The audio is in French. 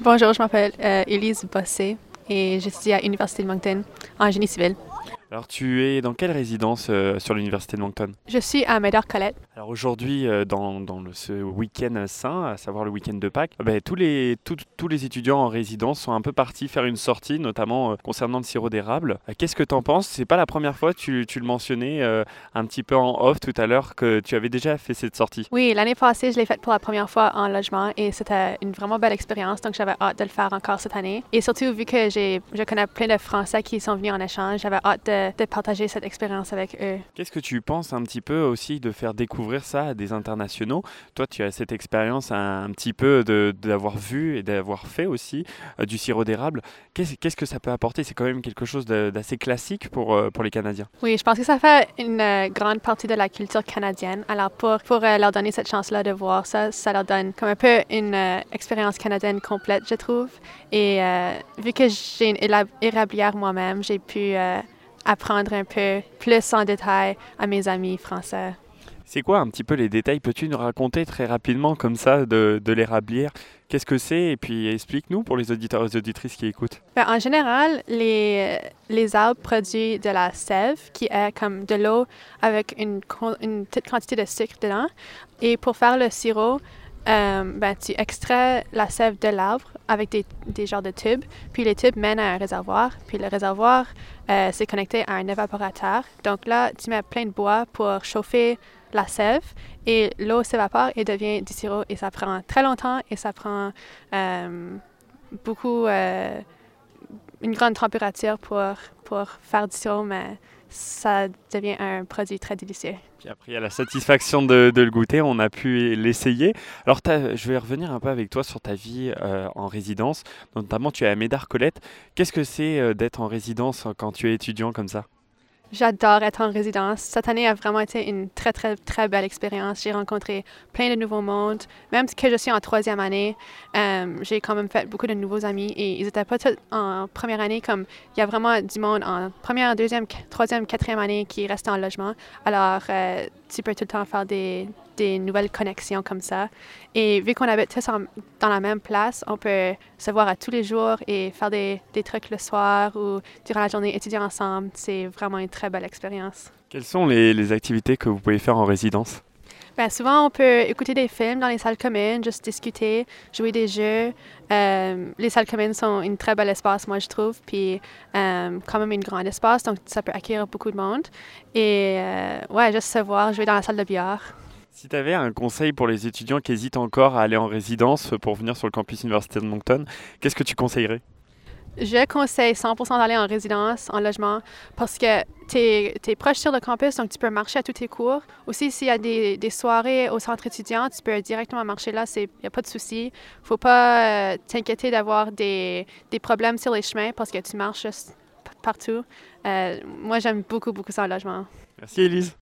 Bonjour, je m'appelle euh, Elise Bossé et j'étudie à l'Université de Moncton en génie civil. Alors tu es dans quelle résidence euh, sur l'Université de Moncton? Je suis à Médard Colette. Alors aujourd'hui, euh, dans, dans le- ce week-end saint, à savoir le week-end de Pâques, ben, tous, les, tout- tous les étudiants en résidence sont un peu partis faire une sortie, notamment euh, concernant le sirop d'érable. Qu'est-ce que tu en penses? C'est pas la première fois, tu, tu le mentionnais un petit peu en off tout à l'heure, que tu avais déjà fait cette sortie. Oui, l'année passée, je l'ai faite pour la première fois en logement et c'était une vraiment belle expérience, donc j'avais hâte de le faire encore cette année. Et surtout, vu que je connais plein de Français qui sont venus en échange, j'avais hâte de, de partager cette expérience avec eux. Qu'est-ce que tu penses un petit peu aussi de faire découvrir ça à des internationaux? Toi, tu as cette expérience un, un petit peu d'avoir vu et d'avoir fait aussi euh, du sirop d'érable. Qu'est-ce qu'est-ce que ça peut apporter? C'est quand même quelque chose d'assez classique pour, euh, pour les Canadiens. Oui, je pense que ça fait une euh, grande partie de la culture canadienne. Alors, pour, pour leur donner cette chance-là de voir ça, ça leur donne comme un peu une expérience canadienne complète, je trouve. Et vu que j'ai une érablière moi-même, j'ai pu apprendre un peu plus en détail à mes amis français. C'est quoi un petit peu les détails? Peux-tu nous raconter très rapidement comme ça de, de l'érablière? Qu'est-ce que c'est? Et puis explique-nous pour les auditeurs et auditrices qui écoutent. Ben, en général, les, les arbres produisent de la sève qui est comme de l'eau avec une, une petite quantité de sucre dedans. Et pour faire le sirop, euh, ben, tu extrais la sève de l'arbre avec des, des genres de tubes. Puis les tubes mènent à un réservoir. Puis le réservoir, euh, c'est connecté à un évaporateur. Donc là, tu mets plein de bois pour chauffer la sève et l'eau s'évapore et devient du sirop. Et ça prend très longtemps et ça prend euh, beaucoup, euh, une grande température pour, pour faire du sirop, ça devient un produit très délicieux. Puis après, il y a la satisfaction de, de le goûter, on a pu l'essayer. Alors, je vais revenir un peu avec toi sur ta vie euh, en résidence. Notamment, tu es à Médard-Colette. Qu'est-ce que c'est euh, d'être en résidence euh, quand tu es étudiant comme ça? J'adore être en résidence. Cette année a vraiment été une très, très, très belle expérience. J'ai rencontré plein de nouveaux mondes. Même que je suis en troisième année, euh, j'ai quand même fait beaucoup de nouveaux amis et ils n'étaient pas tous en première année comme il y a vraiment du monde en première, deuxième, troisième, quatrième année qui reste en logement. Alors, euh, tu peux tout le temps faire des, nouvelles connexions comme ça. Et vu qu'on habite tous dans la même place, on peut se voir à tous les jours et faire des, trucs le soir ou durant la journée, étudier ensemble. C'est vraiment une très belle expérience. Quelles sont les activités que vous pouvez faire en résidence? Ben, souvent, on peut écouter des films dans les salles communes, juste discuter, jouer des jeux. Euh, les salles communes sont un très bel espace, moi, je trouve, puis euh, quand même un grand espace, donc ça peut accueillir beaucoup de monde. Et euh, ouais, juste se voir, jouer dans la salle de billard. Si tu avais un conseil pour les étudiants qui hésitent encore à aller en résidence pour venir sur le campus Université de Moncton, qu'est-ce que tu conseillerais? Je conseille 100% d'aller en résidence, en logement, parce que tu es, proche sur le campus, donc tu peux marcher à tous tes cours. Aussi, s'il y a des, soirées au centre étudiant, tu peux directement marcher là, il n'y a pas de souci. faut pas euh, t'inquiéter d'avoir des, des problèmes sur les chemins parce que tu marches partout. Euh, moi, j'aime beaucoup, beaucoup ça en logement. Merci Elise.